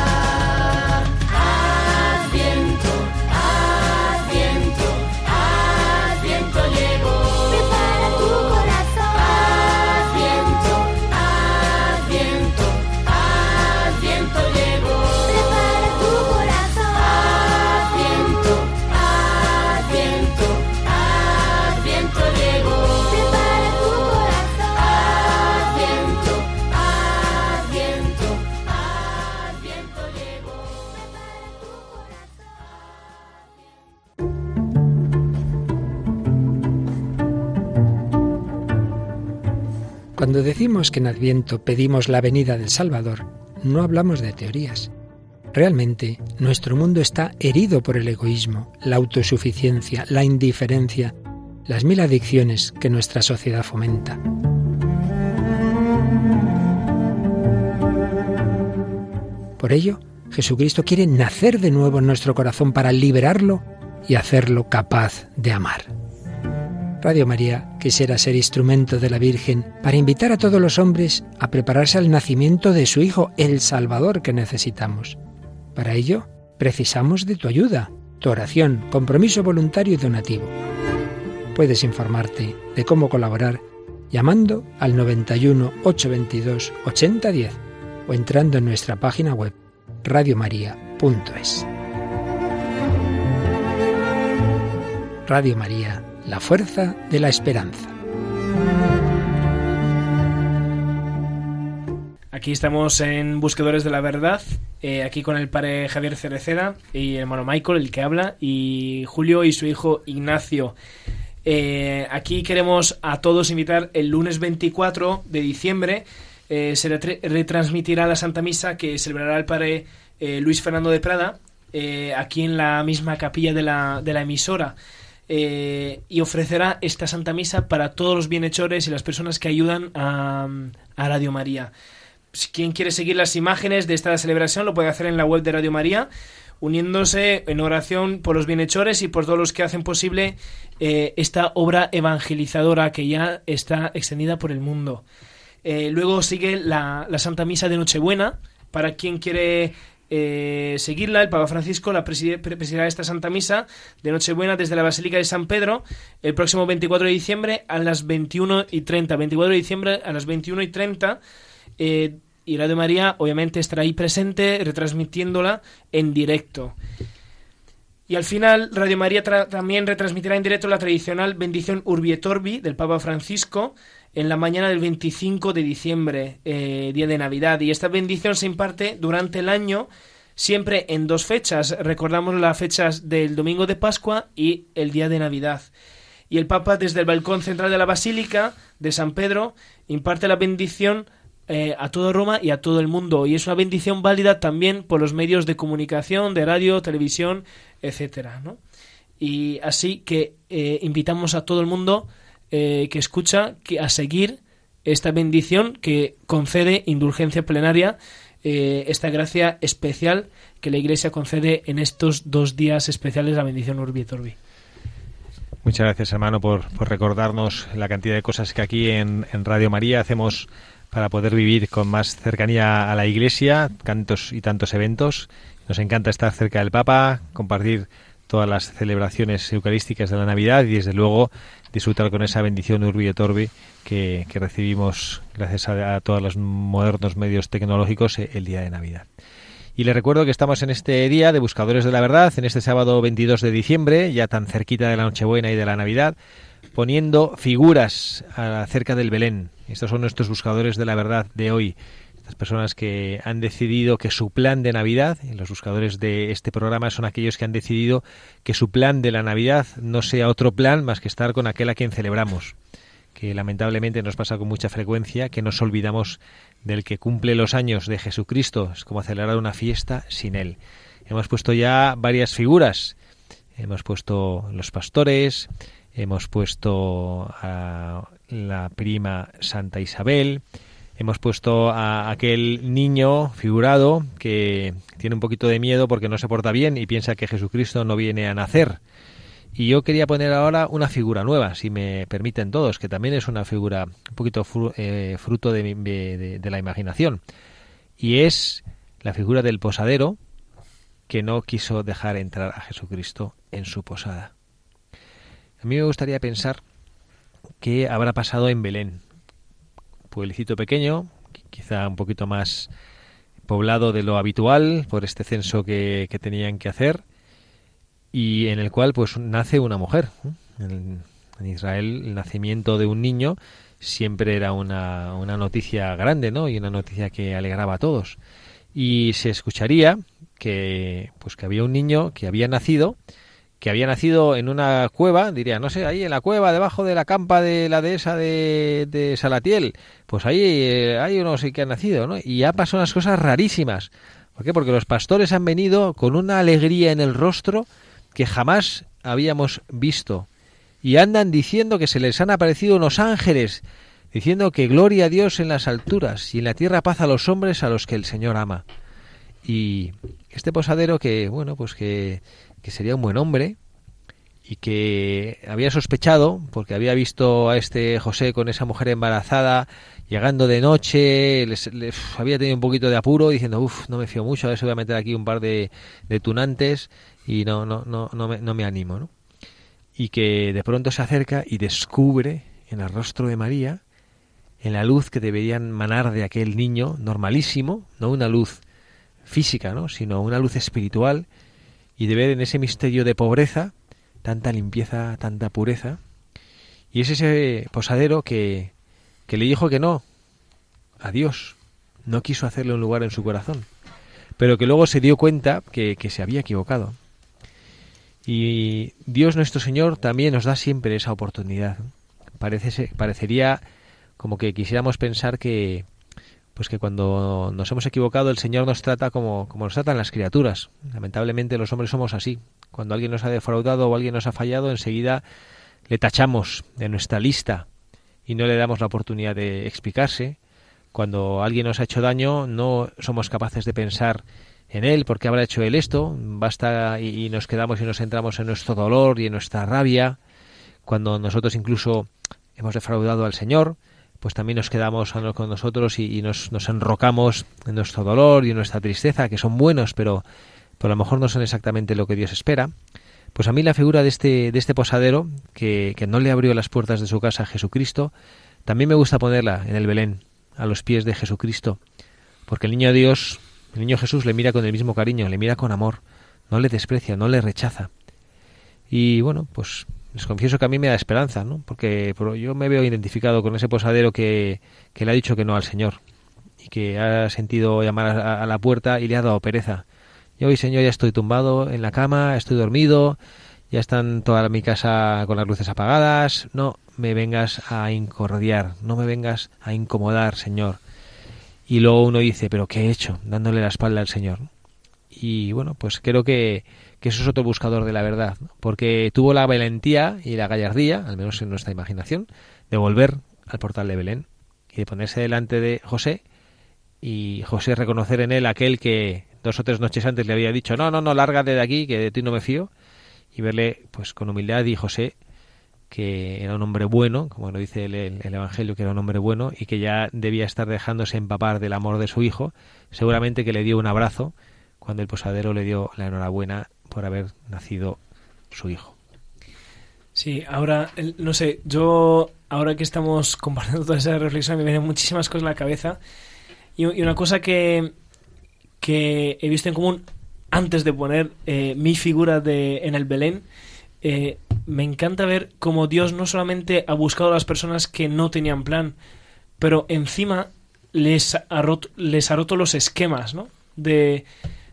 Cuando decimos que en Adviento pedimos la venida del Salvador, no hablamos de teorías. Realmente, nuestro mundo está herido por el egoísmo, la autosuficiencia, la indiferencia, las mil adicciones que nuestra sociedad fomenta. Por ello, Jesucristo quiere nacer de nuevo en nuestro corazón para liberarlo y hacerlo capaz de amar. Radio María quisiera ser instrumento de la Virgen para invitar a todos los hombres a prepararse al nacimiento de su Hijo, el Salvador que necesitamos. Para ello, precisamos de tu ayuda, tu oración, compromiso voluntario y donativo. Puedes informarte de cómo colaborar llamando al 91 822 8010 o entrando en nuestra página web radiomaria.es. Radio María, la fuerza de la esperanza. Aquí estamos en Buscadores de la Verdad, eh, aquí con el padre Javier Cereceda y el hermano Michael, el que habla, y Julio y su hijo Ignacio. Eh, aquí queremos a todos invitar el lunes 24 de diciembre. eh, se retransmitirá la Santa Misa que celebrará el padre Luis Fernando de Prada, aquí en la misma capilla de la, de la emisora. Eh, y ofrecerá esta Santa Misa para todos los bienhechores y las personas que ayudan a, Radio María. Si quien quiere seguir las imágenes de esta celebración lo puede hacer en la web de Radio María, uniéndose en oración por los bienhechores y por todos los que hacen posible eh, esta obra evangelizadora que ya está extendida por el mundo. Eh, luego sigue la, la Santa Misa de Nochebuena, para quien quiere eh, seguirla, el Papa Francisco la presidirá esta Santa Misa de Nochebuena desde la Basílica de San Pedro el próximo 24 de diciembre a las 21 y 30. 24 de diciembre a las 21 y 30. eh, y Radio María obviamente estará ahí presente retransmitiéndola en directo. Y al final, Radio María también retransmitirá en directo la tradicional bendición Urbi et Orbi del Papa Francisco en la mañana del 25 de diciembre, eh, día de Navidad. Y esta bendición se imparte durante el año, siempre en dos fechas. Recordamos las fechas del domingo de Pascua y el día de Navidad. Y el Papa, desde el balcón central de la Basílica de San Pedro, imparte la bendición eh, a todo Roma y a todo el mundo. Y es una bendición válida también por los medios de comunicación, de radio, televisión, etcétera, ¿no? Y así que eh, invitamos a todo el mundo eh, que escucha que a seguir esta bendición que concede indulgencia plenaria, eh, esta gracia especial que la Iglesia concede en estos dos días especiales, la bendición Urbi et Orbi. Muchas gracias, hermano, por, por recordarnos la cantidad de cosas que aquí en, en Radio María hacemos para poder vivir con más cercanía a la Iglesia, tantos y tantos eventos. Nos encanta estar cerca del Papa, compartir todas las celebraciones eucarísticas de la Navidad y, desde luego, disfrutar con esa bendición Urbi et Orbi que, que recibimos gracias a, a todos los modernos medios tecnológicos eh, el día de Navidad. Y le recuerdo que estamos en este día de Buscadores de la Verdad, en este sábado 22 de diciembre, ya tan cerquita de la Nochebuena y de la Navidad, poniendo figuras acerca del Belén. Estos son nuestros buscadores de la verdad de hoy. Estas personas que han decidido que su plan de Navidad, los buscadores de este programa son aquellos que han decidido que su plan de la Navidad no sea otro plan más que estar con aquel a quien celebramos que lamentablemente nos pasa con mucha frecuencia, que nos olvidamos del que cumple los años de Jesucristo. Es como celebrar una fiesta sin él. Hemos puesto ya varias figuras. Hemos puesto los pastores, hemos puesto a la prima Santa Isabel. Hemos puesto a aquel niño figurado que tiene un poquito de miedo porque no se porta bien y piensa que Jesucristo no viene a nacer. Y yo quería poner ahora una figura nueva, si me permiten todos, que también es una figura un poquito eh, fruto de, de la imaginación. Y es la figura del posadero que no quiso dejar entrar a Jesucristo en su posada. A mí me gustaría pensar qué habrá pasado en Belén, pueblecito pequeño, quizá un poquito más poblado de lo habitual por este censo que, tenían que hacer y en el cual pues nace una mujer. En, Israel el nacimiento de un niño siempre era una, una noticia grande, ¿no? Y una noticia que alegraba a todos. Y se escucharía que pues que había un niño que había nacido que había nacido en una cueva, diría, no sé, ahí en la cueva, debajo de la campa de la dehesa de, de Salatiel, pues ahí eh, hay uno sí que ha nacido, ¿no? Y ha pasado unas cosas rarísimas. ¿Por qué? Porque los pastores han venido con una alegría en el rostro que jamás habíamos visto. Y andan diciendo que se les han aparecido unos ángeles, diciendo que gloria a Dios en las alturas y en la tierra paz a los hombres a los que el Señor ama. Y este posadero que, bueno, pues que que sería un buen hombre y que había sospechado, porque había visto a este José con esa mujer embarazada llegando de noche, les, había tenido un poquito de apuro diciendo, uff, no me fío mucho, a ver si voy a meter aquí un par de, de tunantes y no, no, no, no, me, no me animo, ¿no? Y que de pronto se acerca y descubre en el rostro de María, en la luz que deberían manar de aquel niño normalísimo, no una luz física, ¿no? sino una luz espiritual, y de ver en ese misterio de pobreza tanta limpieza, tanta pureza. Y es ese posadero que, que le dijo que no a Dios. No quiso hacerle un lugar en su corazón. Pero que luego se dio cuenta que, que se había equivocado. Y Dios nuestro Señor también nos da siempre esa oportunidad. Parece, parecería como que quisiéramos pensar que, pues que cuando nos hemos equivocado el Señor nos trata como, como nos tratan las criaturas. Lamentablemente los hombres somos así. Cuando alguien nos ha defraudado o alguien nos ha fallado, enseguida le tachamos de nuestra lista y no le damos la oportunidad de explicarse. Cuando alguien nos ha hecho daño, no somos capaces de pensar en él, porque habrá hecho él esto, basta y, y nos quedamos y nos entramos en nuestro dolor y en nuestra rabia. Cuando nosotros incluso hemos defraudado al Señor, pues también nos quedamos con nosotros y, nos, nos, enrocamos en nuestro dolor y en nuestra tristeza, que son buenos, pero, pero a lo mejor no son exactamente lo que Dios espera. Pues a mí la figura de este, de este posadero, que, que no le abrió las puertas de su casa a Jesucristo, también me gusta ponerla en el Belén, a los pies de Jesucristo, porque el niño Dios, el niño Jesús le mira con el mismo cariño, le mira con amor, no le desprecia, no le rechaza. Y bueno, pues les confieso que a mí me da esperanza, ¿no? Porque yo me veo identificado con ese posadero que, que le ha dicho que no al Señor y que ha sentido llamar a, la puerta y le ha dado pereza. Yo hoy, Señor, ya estoy tumbado en la cama, estoy dormido, ya están toda mi casa con las luces apagadas. No me vengas a incordiar, no me vengas a incomodar, Señor. Y luego uno dice, pero ¿qué he hecho? Dándole la espalda al Señor. Y bueno, pues creo que que eso es otro buscador de la verdad, porque tuvo la valentía y la gallardía, al menos en nuestra imaginación, de volver al portal de Belén y de ponerse delante de José y José reconocer en él aquel que dos o tres noches antes le había dicho no, no, no, lárgate de aquí, que de ti no me fío, y verle pues con humildad y José que era un hombre bueno, como lo dice el, el, Evangelio, que era un hombre bueno y que ya debía estar dejándose empapar del amor de su hijo, seguramente que le dio un abrazo cuando el posadero le dio la enhorabuena por haber nacido su hijo. Sí, ahora, no sé, yo, ahora que estamos compartiendo toda esa reflexión, me vienen muchísimas cosas en la cabeza. Y, una cosa que, que he visto en común antes de poner eh, mi figura de, en el Belén, eh, me encanta ver cómo Dios no solamente ha buscado a las personas que no tenían plan, pero encima les ha roto, les ha roto los esquemas, ¿no? De,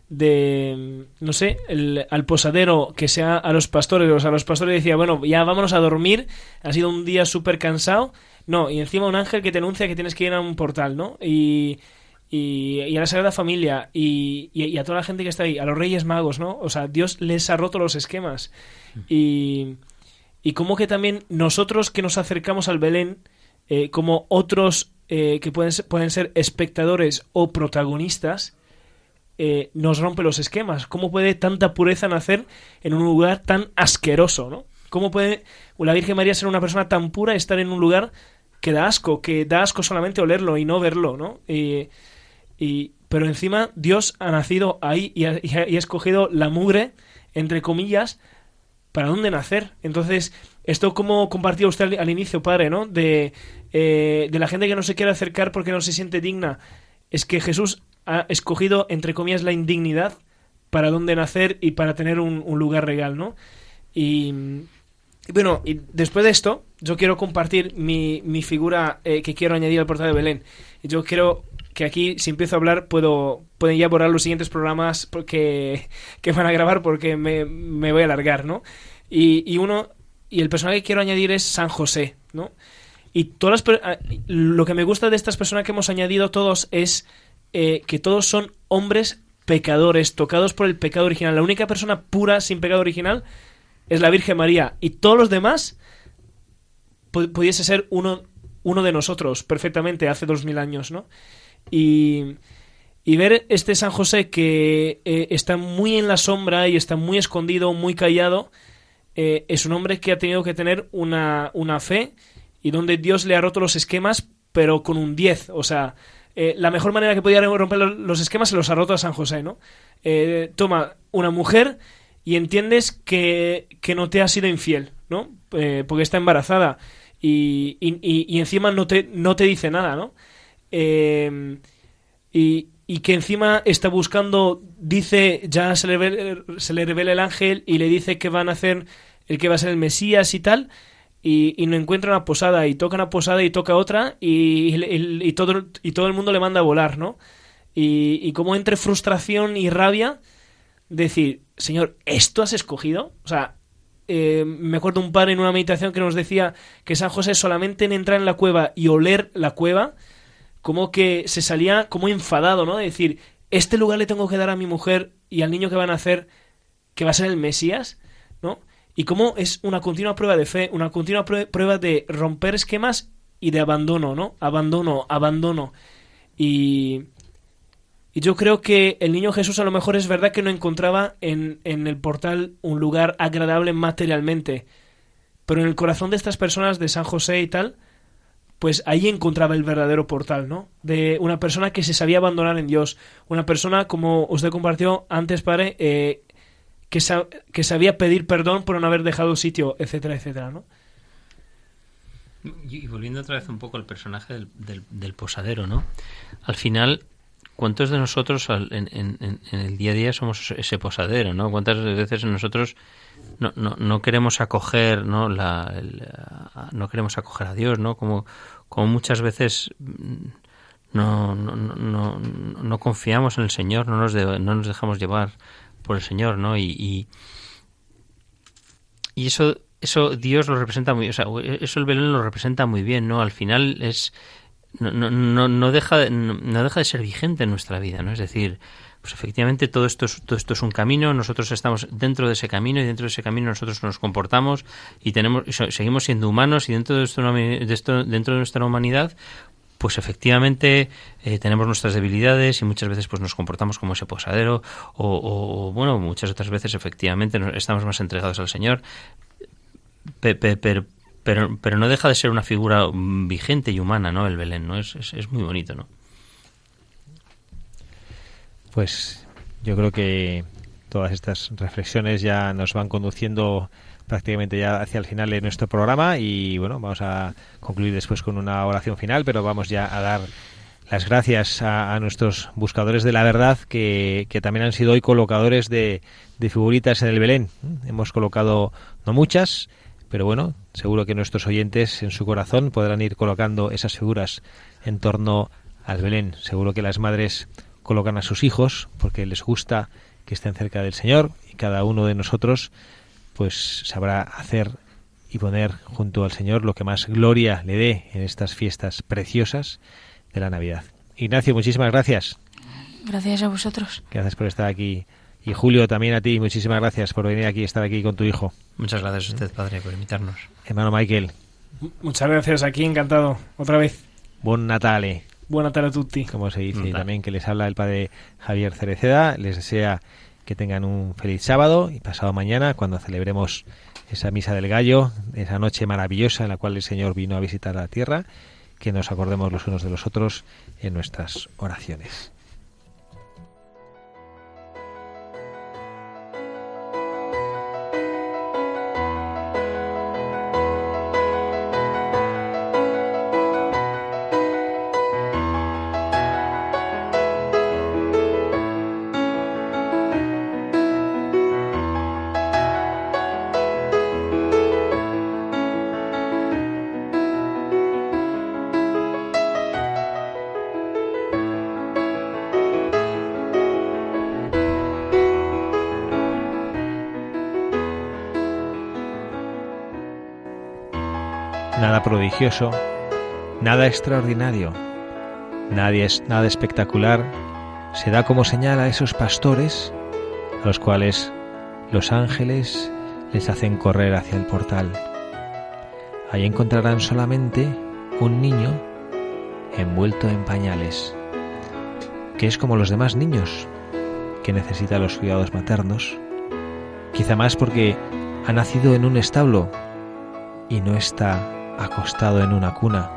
de, no sé, el, al posadero que sea a los pastores, o sea, a los pastores decía, bueno, ya vámonos a dormir, ha sido un día súper cansado, no, y encima un ángel que te anuncia que tienes que ir a un portal, ¿no? Y, y, a la Sagrada Familia y, y, a toda la gente que está ahí, a los Reyes Magos, ¿no? O sea, Dios les ha roto los esquemas. Y, y como que también nosotros que nos acercamos al Belén, eh, como otros eh, que pueden pueden ser espectadores o protagonistas, eh, nos rompe los esquemas. ¿Cómo puede tanta pureza nacer en un lugar tan asqueroso, ¿no? ¿Cómo puede la Virgen María ser una persona tan pura y estar en un lugar que da asco, que da asco solamente olerlo y no verlo, ¿no? Y, pero encima Dios ha nacido ahí y ha, escogido la mugre, entre comillas, para dónde nacer. Entonces, esto como compartía usted al, al inicio, padre, ¿no? De, eh, de la gente que no se quiere acercar porque no se siente digna. Es que Jesús ha escogido, entre comillas, la indignidad para dónde nacer y para tener un, lugar regal, ¿no? Y, bueno, y después de esto, yo quiero compartir mi, mi figura eh, que quiero añadir al portal de Belén. Yo quiero que aquí, si empiezo a hablar, puedo pueden ya borrar los siguientes programas porque, que van a grabar porque me, me voy a alargar, ¿no? Y, y uno, y el personaje que quiero añadir es San José, ¿no? Y todas lo que me gusta de estas personas que hemos añadido todos es eh, que todos son hombres pecadores, tocados por el pecado original. La única persona pura sin pecado original es la Virgen María. Y todos los demás pu- pudiese ser uno, uno de nosotros perfectamente hace dos mil años, ¿no? Y, y ver este San José que eh, está muy en la sombra y está muy escondido, muy callado, eh, es un hombre que ha tenido que tener una, una fe y donde Dios le ha roto los esquemas, pero con un 10. O sea, eh, la mejor manera que podía romper los- esquemas se los ha roto a San José, ¿no? Eh, toma una mujer y entiendes que, que no te ha sido infiel, ¿no? Eh, porque está embarazada y, y, y- encima no te, no te dice nada, ¿no? Eh, y, y que encima está buscando, dice, ya se le, se le revela el ángel y le dice que van a hacer el que va a ser el Mesías y tal, y, no encuentra una posada, y toca una posada y toca otra, y, y- todo, y todo el mundo le manda a volar, ¿no? Y, y como entre frustración y rabia, decir, Señor, ¿esto has escogido? O sea, eh, me acuerdo un padre en una meditación que nos decía que San José solamente en entrar en la cueva y oler la cueva, como que se salía como enfadado, ¿no? De decir, este lugar le tengo que dar a mi mujer y al niño que van a hacer, que va a ser el Mesías, ¿no? Y cómo es una continua prueba de fe, una continua prue- prueba de romper esquemas y de abandono, ¿no? Abandono, abandono. Y, y yo creo que el niño Jesús a lo mejor es verdad que no encontraba en, en el portal un lugar agradable materialmente, pero en el corazón de estas personas de San José y tal, pues ahí encontraba el verdadero portal, ¿no? De una persona que se sabía abandonar en Dios, una persona, como usted compartió antes, padre, eh, que, sa- que sabía pedir perdón por no haber dejado sitio, etcétera, etcétera, ¿no? Y volviendo otra vez un poco al personaje del, del- posadero, ¿no? Al final, ¿cuántos de nosotros al- en, en- el día a día somos ese posadero, ¿no? ¿Cuántas veces nosotros no, no, queremos acoger, ¿no? La, no queremos acoger a Dios, ¿no? Como, muchas veces mm, no, no, no, no, no confiamos en el Señor, no nos, de- no nos dejamos llevar por el Señor, ¿no? Y, y, eso eso Dios lo representa muy o sea eso el Belén lo representa muy bien no al final es no, no, no, deja de, no, deja de ser vigente en nuestra vida no es decir pues efectivamente todo esto es todo esto es un camino nosotros estamos dentro de ese camino y dentro de ese camino nosotros nos comportamos y tenemos seguimos siendo humanos y dentro de esto dentro de nuestra humanidad pues efectivamente eh, tenemos nuestras debilidades y muchas veces pues nos comportamos como ese posadero o, bueno muchas otras veces efectivamente estamos más entregados al Señor Pe- pe- pero, pero, no deja de ser una figura mm, vigente y humana, ¿no? El Belén, ¿no? Es, es muy bonito, ¿no? Pues yo creo que todas estas reflexiones ya nos van conduciendo prácticamente ya hacia el final de nuestro programa y bueno, vamos a concluir después con una oración final, pero vamos ya a dar las gracias a, a nuestros buscadores de la verdad que, que también han sido hoy colocadores de, de figuritas en el Belén. Hemos colocado no muchas, pero bueno, seguro que nuestros oyentes en su corazón podrán ir colocando esas figuras en torno al Belén. Seguro que las madres colocan a sus hijos porque les gusta que estén cerca del Señor y cada uno de nosotros pues sabrá hacer y poner junto al Señor lo que más gloria le dé en estas fiestas preciosas de la Navidad. Ignacio, muchísimas gracias. Gracias a vosotros. Gracias por estar aquí. Y Julio, también a ti, muchísimas gracias por venir aquí, estar aquí con tu hijo. Muchas gracias a usted, padre, por invitarnos. Hermano Michael, Muchas gracias, aquí encantado. Otra vez. Buon Natale, Buena tarde a tutti. como se dice, y Natale. también que les habla el padre Javier Cereceda. Les desea que tengan un feliz sábado y pasado mañana, cuando celebremos esa misa del gallo, esa noche maravillosa en la cual el Señor vino a visitar la tierra, que nos acordemos los unos de los otros en nuestras oraciones. Prodigioso, nada extraordinario, nadie es nada espectacular, se da como señal a esos pastores a los cuales los ángeles les hacen correr hacia el portal. Ahí encontrarán solamente un niño envuelto en pañales, que es como los demás niños, que necesita los cuidados maternos, quizá más porque ha nacido en un establo y no está acostado en una cuna,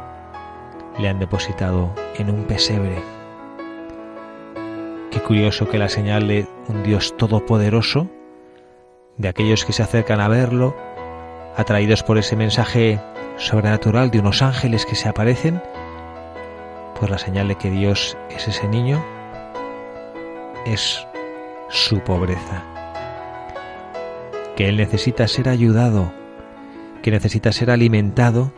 le han depositado en un pesebre. Qué curioso que la señal de un Dios todopoderoso, de aquellos que se acercan a verlo, atraídos por ese mensaje sobrenatural de unos ángeles que se aparecen, pues la señal de que Dios es ese niño es su pobreza, que Él necesita ser ayudado, que necesita ser alimentado,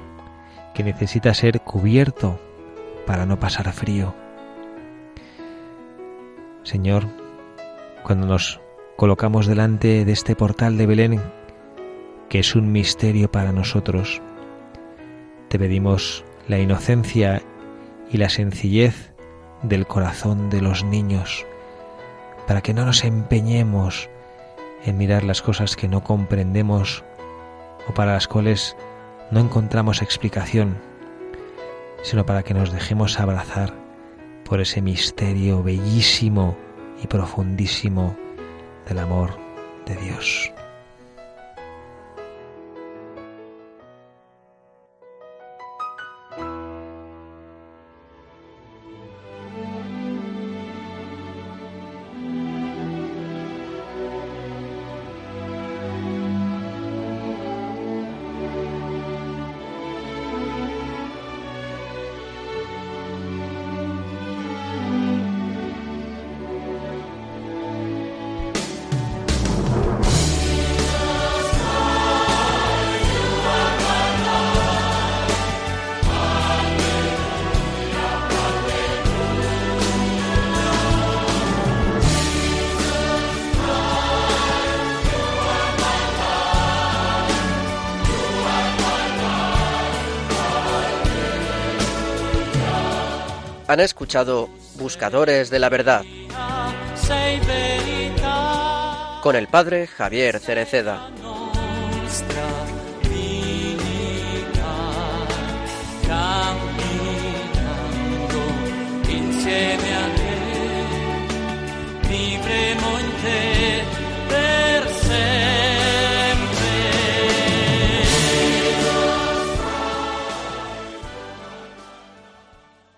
que necesita ser cubierto para no pasar frío. Señor, cuando nos colocamos delante de este portal de Belén, que es un misterio para nosotros, te pedimos la inocencia y la sencillez del corazón de los niños, para que no nos empeñemos en mirar las cosas que no comprendemos o para las cuales no encontramos explicación, sino para que nos dejemos abrazar por ese misterio bellísimo y profundísimo del amor de Dios. han escuchado Buscadores de la Verdad con el padre Javier Cereceda.